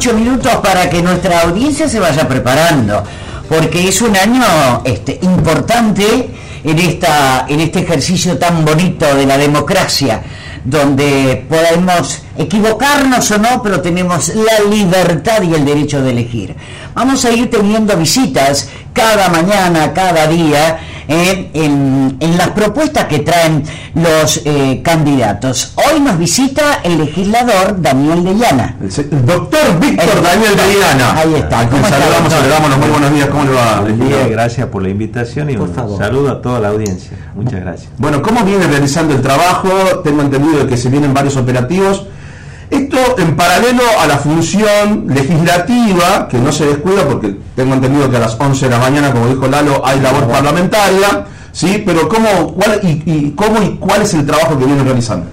ocho minutos para que nuestra audiencia se vaya preparando, porque es un año este, importante en, esta, en este ejercicio tan bonito de la democracia, donde podemos equivocarnos o no, pero tenemos la libertad y el derecho de elegir. Vamos a ir teniendo visitas cada mañana, cada día, eh, en, en, las propuestas que traen los eh, candidatos. Hoy nos visita el legislador Daniel de Llana. El, doctor Víctor Daniel de Llana. Ahí está. ¿Cómo saludamos, le damos los muy buenos días. ¿Cómo le va? Buen día, gracias por la invitación y un saludo a toda la audiencia. Muchas gracias. Bueno, ¿cómo viene realizando el trabajo? Tengo entendido que se vienen varios operativos. Esto en paralelo a la función legislativa, que no se descuida porque tengo entendido que a las 11 de la mañana, como dijo Lalo, hay labor parlamentaria, ¿sí? Pero ¿cómo, cuál, y, cómo y cuál es el trabajo que viene realizando?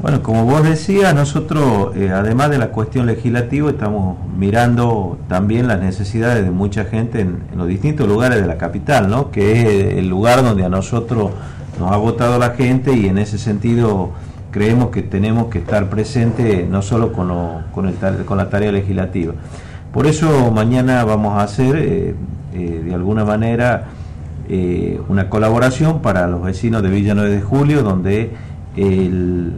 Bueno, como vos decías, nosotros, eh, además de la cuestión legislativa, estamos mirando también las necesidades de mucha gente en, en, los distintos lugares de la capital, ¿no? Que es el lugar donde a nosotros nos ha votado la gente y en ese sentido creemos que tenemos que estar presentes no solo con, con, el, con la tarea legislativa. Por eso mañana vamos a hacer eh, eh, de alguna manera eh, una colaboración para los vecinos de Villa 9 de Julio, donde el,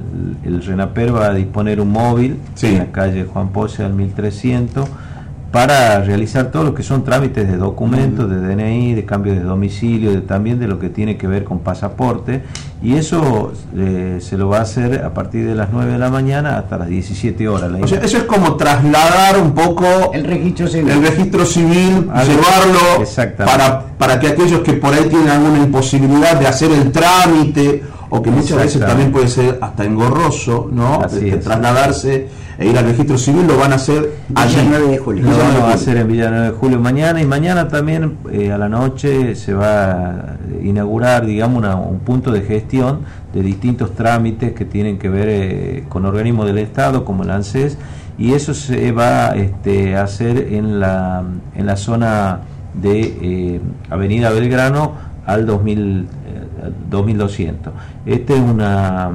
el RENAPER va a disponer un móvil en la calle Juan Pose al 1300 para realizar todo lo que son trámites de documentos, de DNI, de cambio de domicilio, de, también de lo que tiene que ver con pasaporte. Y eso eh, se lo va a hacer a partir de las 9 de la mañana hasta las 17 horas. O sea, eso es como trasladar un poco el registro civil, el registro civil llevarlo para, para que aquellos que por ahí tienen alguna imposibilidad de hacer el trámite o que muchas veces también puede ser hasta engorroso, ¿no? Este, trasladarse e ir al registro civil, lo van a hacer allí. 9 de julio. Lo van a hacer en Villa 9 de julio mañana y mañana también eh, a la noche se va a inaugurar, digamos, un punto de gestión de distintos trámites que tienen que ver eh, con organismos del Estado como el ANSES y eso se va este, a hacer en la, en la zona de eh, Avenida Belgrano al 2000 2200. Esta es una,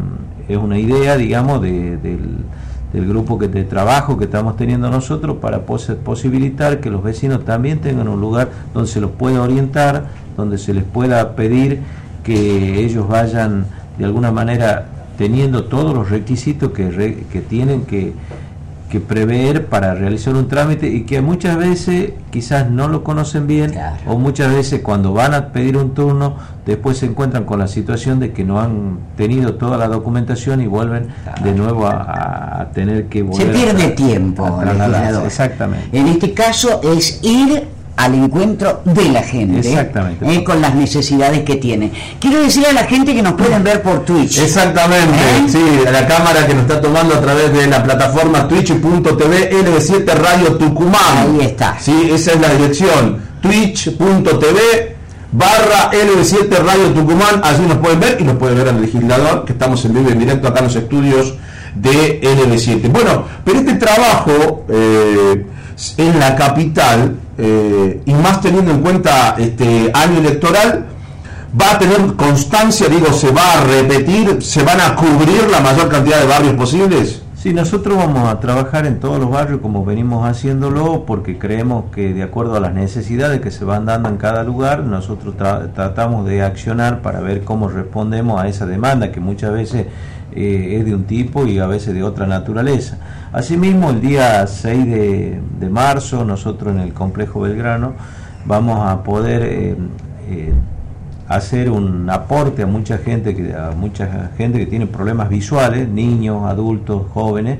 es una idea, digamos, de, del, del, grupo que, de trabajo que estamos teniendo nosotros para posibilitar que los vecinos también tengan un lugar donde se los pueda orientar, donde se les pueda pedir que ellos vayan de alguna manera teniendo todos los requisitos que, que tienen que que prever para realizar un trámite y que muchas veces quizás no lo conocen bien o muchas veces cuando van a pedir un turno después se encuentran con la situación de que no han tenido toda la documentación y vuelven de nuevo a, tener que volver. Se pierde tiempo. Exactamente. En este caso es ir al encuentro de la gente Exactamente. Eh, con las necesidades que tiene. Quiero decir a la gente que nos pueden ver por Twitch. Exactamente, ¿Eh? sí, la cámara que nos está tomando a través de la plataforma twitch.tv LB7 Radio Tucumán. Ahí está. Sí, esa es la dirección, twitch.tv barra LB7 Radio Tucumán, allí nos pueden ver y nos puede ver al legislador, que estamos en vivo y en directo acá en los estudios de LB7. Bueno, pero este trabajo eh, en la capital eh, y más teniendo en cuenta este año electoral, va a tener constancia, digo, se va a repetir, se van a cubrir la mayor cantidad de barrios posibles. Sí, nosotros vamos a trabajar en todos los barrios como venimos haciéndolo porque creemos que de acuerdo a las necesidades que se van dando en cada lugar, nosotros tratamos de accionar para ver cómo respondemos a esa demanda que muchas veces eh, es de un tipo y a veces de otra naturaleza. Asimismo, el día 6 de, marzo, nosotros en el complejo Belgrano vamos a poder eh, eh, hacer un aporte a mucha gente que a mucha gente que tiene problemas visuales, niños, adultos, jóvenes,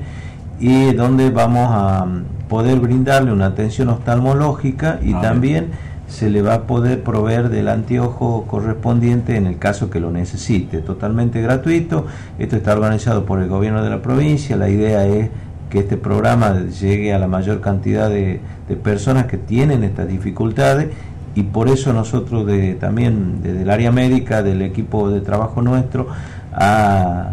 y donde vamos a poder brindarle una atención oftalmológica y también se le va a poder proveer del anteojo correspondiente en el caso que lo necesite, totalmente gratuito. Esto está organizado por el gobierno de la provincia. La idea es que este programa llegue a la mayor cantidad de, personas que tienen estas dificultades y por eso nosotros de, también desde el área médica, del equipo de trabajo nuestro, ha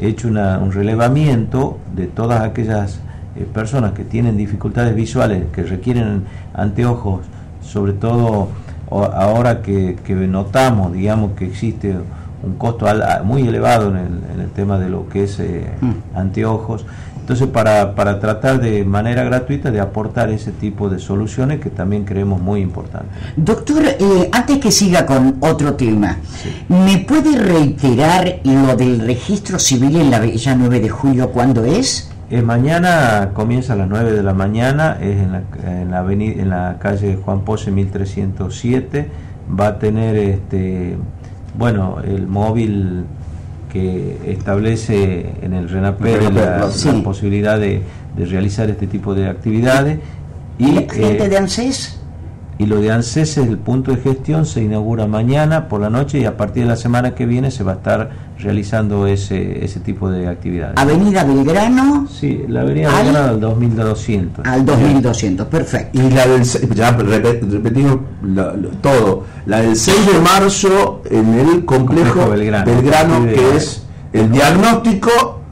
hecho un relevamiento de todas aquellas eh, personas que tienen dificultades visuales, que requieren anteojos sobre todo ahora que, notamos, digamos, que existe un costo muy elevado en el, tema de lo que es eh, mm. anteojos Entonces, para, para tratar de manera gratuita de aportar ese tipo de soluciones que también creemos muy importantes. Doctor, eh, antes que siga con otro tema, ¿me puede reiterar lo del registro civil en la Bella 9 de julio cuándo es? Eh, mañana comienza a las 9 de la mañana, es en la, en la, avenida, en la calle Juan Pose 1307, va a tener este bueno el móvil que establece en el RENAPER la, posibilidad de, realizar este tipo de actividades. ¿Y, la gente eh, de ANSES? Y lo de ANSES, el punto de gestión, se inaugura mañana por la noche y a partir de la semana que viene se va a estar realizando ese, ese tipo de actividades. ¿Avenida Belgrano? Sí, la Avenida Belgrano al 2200. Al 2200, perfecto. Y la del, ya repetimos todo, la del 6 de marzo en el complejo, Belgrano, que es el diagnóstico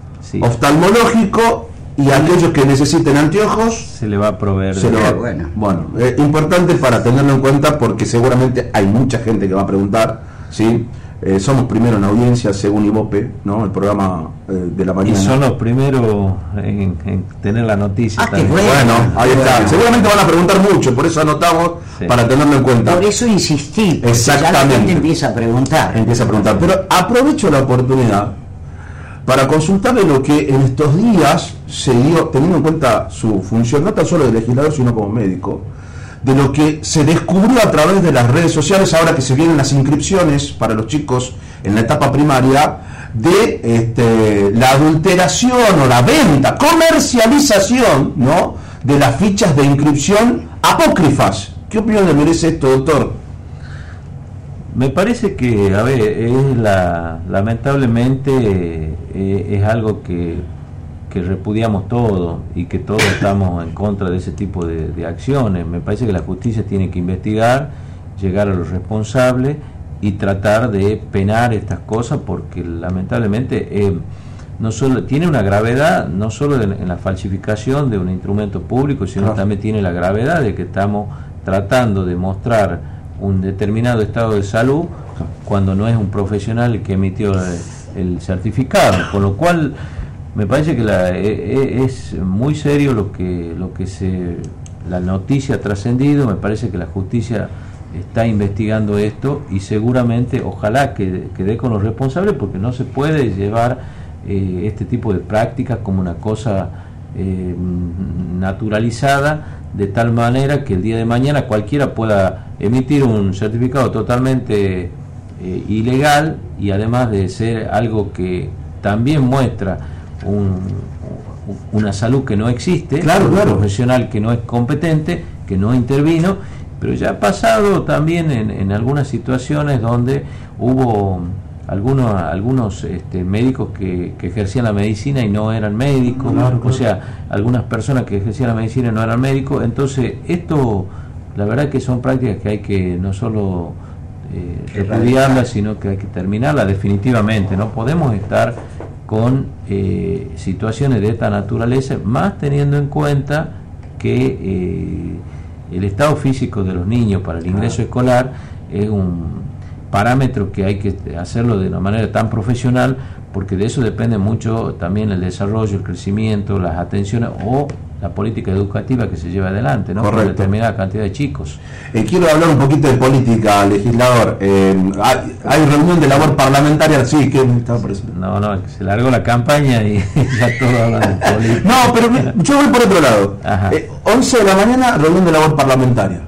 oftalmológico y aquellos que necesiten anteojos se le va a proveer bueno, bueno eh, importante para tenerlo en cuenta porque seguramente hay mucha gente que va a preguntar sí eh, somos primero en audiencia según Ibope, ¿no? el programa eh, de la mañana. Y son los primeros en, tener la noticia. Ah, bueno. ahí está. Seguramente van a preguntar mucho, por eso anotamos para tenerlo en cuenta. Por eso insistí. Exactamente. Ya la empieza a preguntar. Empieza a preguntar. Pero aprovecho la oportunidad para consultarle lo que en estos días se dio, teniendo en cuenta su función, no tan solo de legislador, sino como médico, de lo que se descubrió a través de las redes sociales, ahora que se vienen las inscripciones para los chicos en la etapa primaria, de este, la adulteración o la venta, comercialización, ¿no? de las fichas de inscripción apócrifas. ¿Qué opinión le merece esto, doctor? Me parece que, a ver, es la, lamentablemente eh, es algo que que repudiamos todo y que todos estamos en contra de ese tipo de, acciones. Me parece que la justicia tiene que investigar, llegar a los responsables y tratar de penar estas cosas porque lamentablemente eh, no solo tiene una gravedad no solo en, la falsificación de un instrumento público sino también tiene la gravedad de que estamos tratando de mostrar un determinado estado de salud cuando no es un profesional que emitió el certificado. Con lo cual me parece que la, e, e, es muy serio lo que, lo que se, la noticia ha trascendido, me parece que la justicia está investigando esto y seguramente ojalá que, dé con los responsables porque no se puede llevar eh, este tipo de prácticas como una cosa eh, naturalizada de tal manera que el día de mañana cualquiera pueda emitir un certificado totalmente eh, ilegal y además de ser algo que también muestra una salud que no existe, claro, un profesional que no es competente, que no intervino, pero ya ha pasado también en, algunas situaciones donde hubo algunos, algunos este, médicos que, ejercían la medicina y no eran médicos, o sea, algunas personas que ejercían la medicina y no eran médicos, entonces esto, la verdad que son prácticas que hay que no solo eh, sino que hay que terminarla definitivamente, no podemos estar con eh, situaciones de esta naturaleza, más teniendo en cuenta que eh, el estado físico de los niños para el ingreso escolar es un parámetro que hay que hacerlo de una manera tan profesional porque de eso depende mucho también el desarrollo, el crecimiento, las atenciones o la política educativa que se lleva adelante, ¿no? Correcto. determinada cantidad de chicos. Eh, quiero hablar un poquito de política, legislador. Eh, hay, reunión de labor parlamentaria, sí, que No, no, se largó la campaña y ya todo habla de política. no, pero yo voy por otro lado. 11 eh, de la mañana, reunión de labor parlamentaria.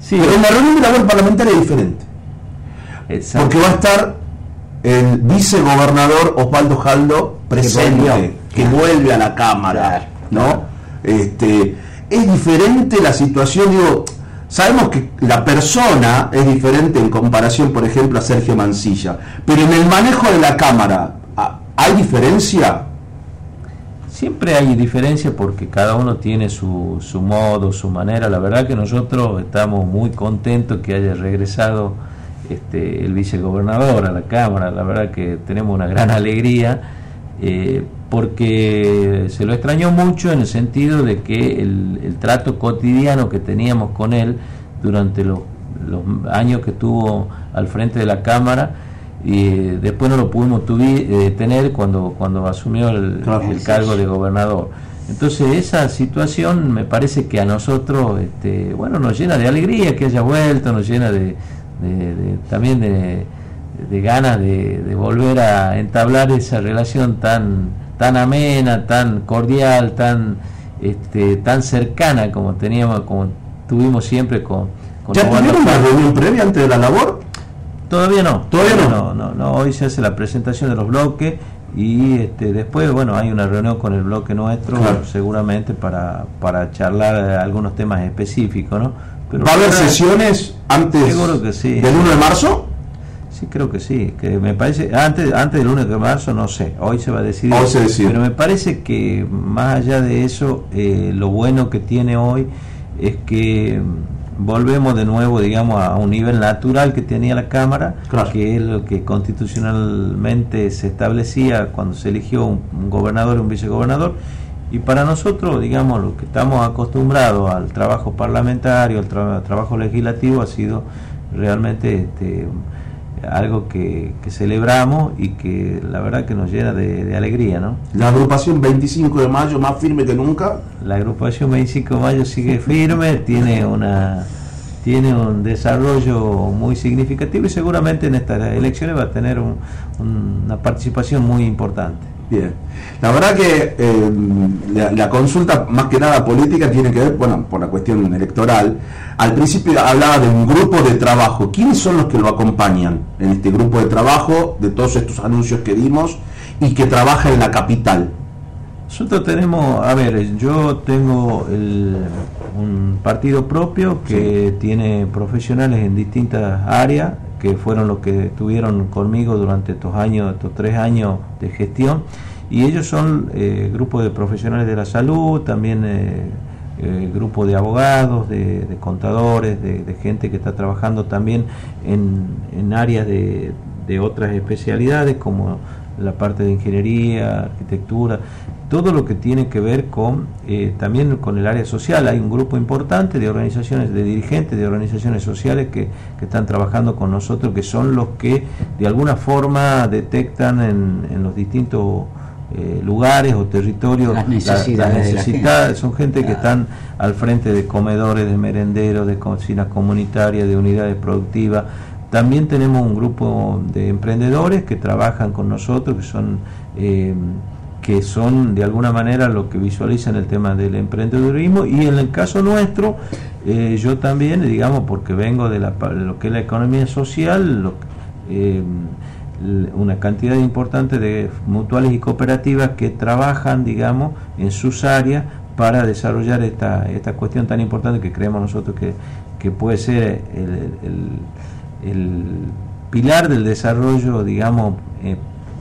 Sí, pero en la reunión de labor parlamentaria es diferente. Exacto. Porque va a estar el vicegobernador Osvaldo Jaldo presente, que, vuelve a la Cámara, ¿no? Este, es diferente la situación, digo, sabemos que la persona es diferente en comparación, por ejemplo, a Sergio Mancilla, pero en el manejo de la Cámara, ¿hay diferencia? Siempre hay diferencia porque cada uno tiene su, su modo, su manera. La verdad que nosotros estamos muy contentos que haya regresado este, el vicegobernador a la Cámara. La verdad que tenemos una gran alegría. Eh, porque se lo extrañó mucho en el sentido de que el, trato cotidiano que teníamos con él durante los, años que estuvo al frente de la Cámara, y después no lo pudimos eh, tener cuando, cuando asumió el, cargo de gobernador. Entonces esa situación me parece que a nosotros, este, bueno, nos llena de alegría que haya vuelto, nos llena de, también de, ganas de, volver a entablar esa relación tan, tan amena, tan cordial, tan, este, tan cercana como teníamos, como tuvimos siempre con. con ¿Ya tuvieron una reunión previa antes de la labor? Todavía no. Todavía no. No, no, Hoy se hace la presentación de los bloques y este, después, bueno, hay una reunión con el bloque nuestro, seguramente para, para charlar algunos temas específicos, ¿no? Pero ¿Va a haber sesiones antes que sí. del 1 de marzo? Sí, creo que sí, que me parece, antes, antes del 1 de marzo no sé, hoy se va a decidir, hoy se decide. pero me parece que más allá de eso, eh, lo bueno que tiene hoy es que volvemos de nuevo, digamos, a un nivel natural que tenía la Cámara, que es lo que constitucionalmente se establecía cuando se eligió un, gobernador y un vicegobernador. Y para nosotros, digamos, lo que estamos acostumbrados al trabajo parlamentario, al trabajo legislativo, ha sido realmente este, algo que, celebramos y que la verdad que nos llena de, alegría, ¿no? La agrupación 25 de mayo más firme que nunca. La agrupación 25 de mayo sigue firme, tiene una tiene un desarrollo muy significativo y seguramente en estas elecciones va a tener una participación muy importante. Bien, la verdad que eh, la, consulta más que nada política tiene que ver, bueno, por la cuestión electoral. Al principio hablaba de un grupo de trabajo. ¿Quiénes son los que lo acompañan en este grupo de trabajo, de todos estos anuncios que dimos y que trabaja en la capital? Nosotros tenemos, a ver, yo tengo un partido propio que tiene profesionales en distintas áreas, que fueron los que estuvieron conmigo durante estos años, estos tres años de gestión, y ellos son eh, grupos de profesionales de la salud, también eh, eh grupo de abogados, de, contadores, de, gente que está trabajando también en, áreas de, de otras especialidades como la parte de ingeniería, arquitectura, todo lo que tiene que ver con eh, también con el área social. Hay un grupo importante de organizaciones, de dirigentes de organizaciones sociales que, están trabajando con nosotros, que son los que de alguna forma detectan en, los distintos eh, lugares o territorios las necesidades. son gente que están al frente de comedores, de merenderos, de cocinas comunitarias, de unidades productivas. También tenemos un grupo de emprendedores que trabajan con nosotros, que son... Eh, que son de alguna manera lo que visualizan el tema del emprendedurismo. Y en el caso nuestro eh, yo también digamos porque vengo de, lo que es la economía social eh, una cantidad importante de mutuales y cooperativas que trabajan digamos en sus áreas para desarrollar esta, esta cuestión tan importante que creemos nosotros que, que puede ser el, pilar del desarrollo digamos eh,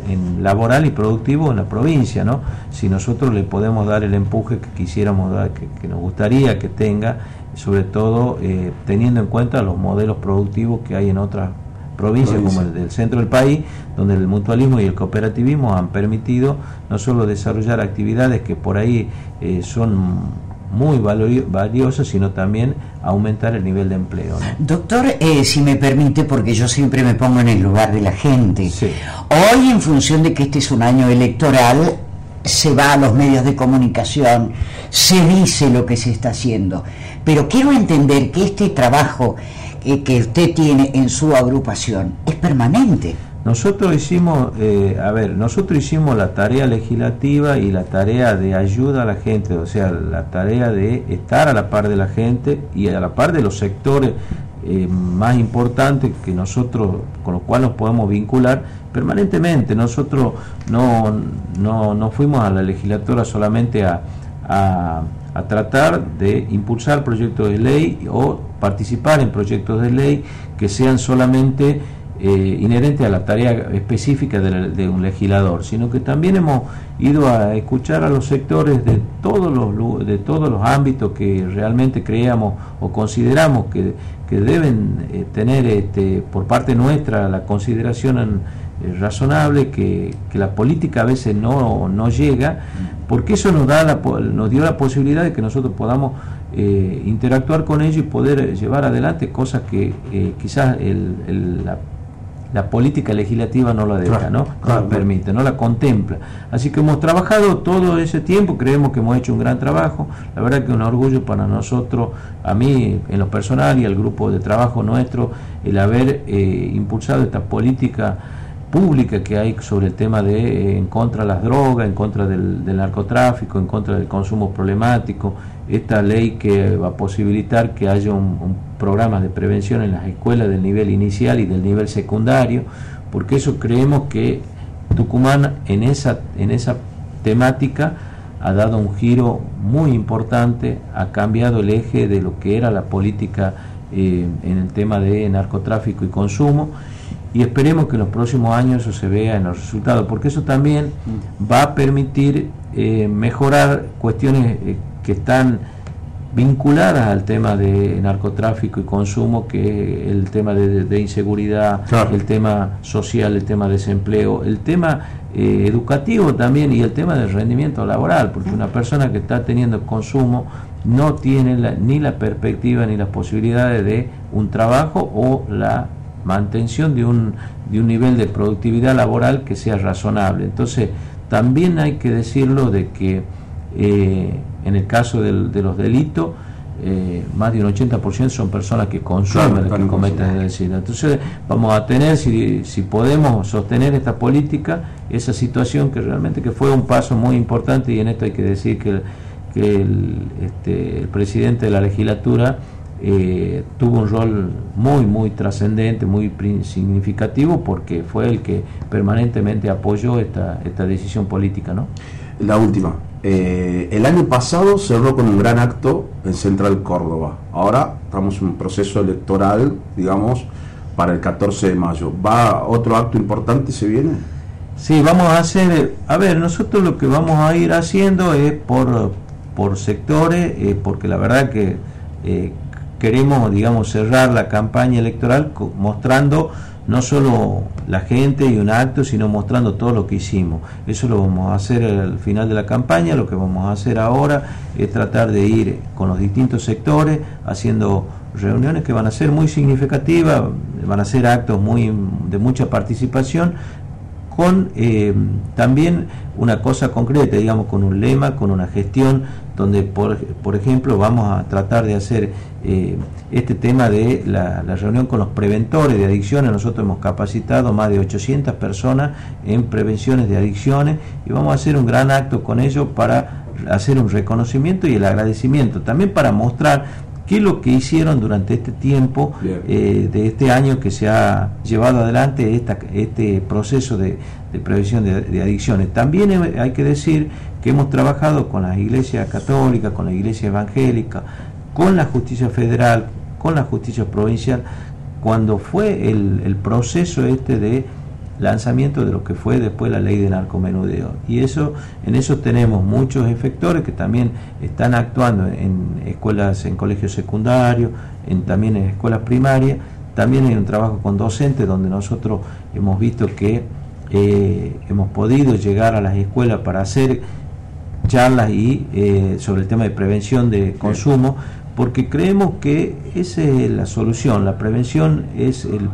en laboral y productivo en la provincia, ¿no? Si nosotros le podemos dar el empuje que quisiéramos dar, que, nos gustaría que tenga, sobre todo eh, teniendo en cuenta los modelos productivos que hay en otras provincias como el del centro del país, donde el mutualismo y el cooperativismo han permitido no solo desarrollar actividades que por ahí eh, son muy valioso, sino también aumentar el nivel de empleo. Doctor, eh, si me permite, porque yo siempre me pongo en el lugar de la gente. Hoy, en función de que este es un año electoral, se va a los medios de comunicación, se dice lo que se está haciendo. Pero quiero entender que este trabajo eh, que usted tiene en su agrupación es permanente. Nosotros hicimos, eh, a ver, nosotros hicimos la tarea legislativa y la tarea de ayuda a la gente, o sea, la tarea de estar a la par de la gente y a la par de los sectores eh, más importantes que nosotros, con los cuales nos podemos vincular permanentemente. Nosotros no, no, no fuimos a la legislatura solamente a, a, a tratar de impulsar proyectos de ley o participar en proyectos de ley que sean solamente eh, inherente a la tarea específica de, un legislador, sino que también hemos ido a escuchar a los sectores de todos los, de todos los ámbitos que realmente creamos o consideramos que, deben eh, tener este, por parte nuestra la consideración eh, razonable, que, la política a veces no, no llega, porque eso nos, da la, nos dio la posibilidad de que nosotros podamos interactuar con ellos y poder llevar adelante cosas que quizás el, la la política legislativa no la deja, ¿no? No la permite, no la contempla. Así que hemos trabajado todo ese tiempo, creemos que hemos hecho un gran trabajo. La verdad que es un orgullo para nosotros, a mí en lo personal y al grupo de trabajo nuestro, el haber eh, impulsado esta política pública que hay sobre el tema de eh, en contra de las drogas, en contra del, narcotráfico, en contra del consumo problemático, esta ley que va a posibilitar que haya un, programa de prevención en las escuelas del nivel inicial y del nivel secundario, porque eso creemos que Tucumán en esa, en esa temática ha dado un giro muy importante, ha cambiado el eje de lo que era la política eh, en el tema de narcotráfico y consumo y esperemos que en los próximos años eso se vea en los resultados, porque eso también va a permitir eh, mejorar cuestiones eh, que están vinculadas al tema de narcotráfico y consumo, que es el tema de, inseguridad, el tema social, el tema de desempleo, el tema eh, educativo también y el tema del rendimiento laboral, porque una persona que está teniendo consumo no tiene ni la perspectiva ni las posibilidades de un trabajo o la mantención de un, de un nivel de productividad laboral que sea razonable. Entonces, también hay que decirlo de que eh, en el caso del, de los delitos, eh, más de un 80% son personas que consumen, que cometen delitos. Entonces vamos a tener, si, si podemos sostener esta política, esa situación que realmente que fue un paso muy importante y en esto hay que decir que, que el, este, el presidente de la legislatura eh, tuvo un rol muy, muy trascendente, muy significativo, porque fue el que permanentemente apoyó esta, esta decisión política. ¿no? La última. Eh, el año pasado cerró con un gran acto en Central Córdoba. Ahora estamos en un proceso electoral, digamos, para el 14 de mayo. ¿Va otro acto importante se viene? Sí, vamos a hacer, a ver, nosotros lo que vamos a ir haciendo es por, por sectores, eh, porque la verdad que queremos, digamos, cerrar la campaña electoral mostrando no solo la gente y un acto, sino mostrando todo lo que hicimos. Eso lo vamos a hacer al final de la campaña, lo que vamos a hacer ahora es tratar de ir con los distintos sectores haciendo reuniones que van a ser muy significativas, van a ser actos muy de mucha participación, con eh, también una cosa concreta, digamos, con un lema, con una gestión, donde, por, por ejemplo, vamos a tratar de hacer eh, este tema de la, reunión con los preventores de adicciones. Nosotros hemos capacitado más de 800 personas en prevenciones de adicciones y vamos a hacer un gran acto con ellos para hacer un reconocimiento y el agradecimiento, también para mostrar qué es lo que hicieron durante este tiempo eh, de este año que se ha llevado adelante esta, este proceso de, prevención de, adicciones. También hay que decir que hemos trabajado con la Iglesia Católica, con la Iglesia Evangélica, con la justicia federal, con la justicia provincial, cuando fue el, el proceso este de lanzamiento de lo que fue después la ley de narcomenudeo. Y eso, en eso tenemos muchos efectores que también están actuando en escuelas, en colegios secundarios, en, también en escuelas primarias. También hay un trabajo con docentes donde nosotros hemos visto que eh, hemos podido llegar a las escuelas para hacer charlas y eh, sobre el tema de prevención de consumo, porque creemos que esa es la solución. La prevención es el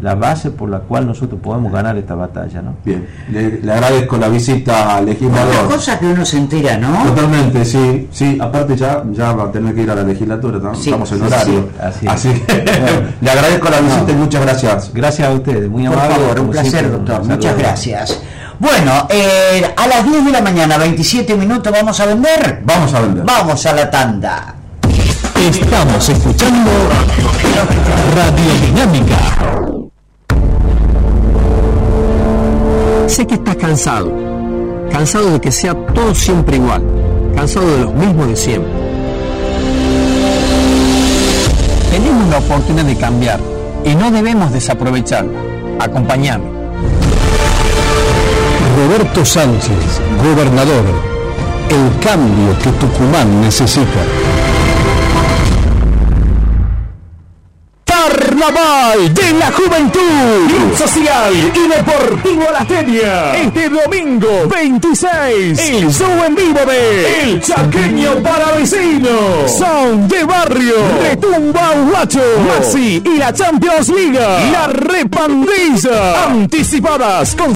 la base por la cual nosotros podemos ganar esta batalla. ¿no? Bien, le, agradezco la visita al legislador. Una cosa que uno se entera, ¿no? Totalmente, sí, sí, aparte ya, ya va a tener que ir a la legislatura, estamos en horario. así, que le agradezco la visita y muchas gracias. Gracias a ustedes, muy amable. Por favor, un placer, doctor, muchas gracias. Bueno, eh, a las 10 de la mañana, 27 minutos, ¿vamos a vender? Vamos a vender. Vamos a la tanda. Estamos escuchando Radiodinámica. Sé que estás cansado, cansado de que sea todo siempre igual, cansado de los mismos de siempre. Tenemos la oportunidad de cambiar y no debemos desaprovecharla. Acompañame. Roberto Sánchez, gobernador. El cambio que Tucumán necesita. Carnaval de la Juventud. Club Social y Deportivo La Tenia. Este domingo 26. El show en vivo de El Chaqueño para Vecinos. Son de Barrio. Retumba Guacho. Maxi y la Champions League. La Repandilla. Anticipadas con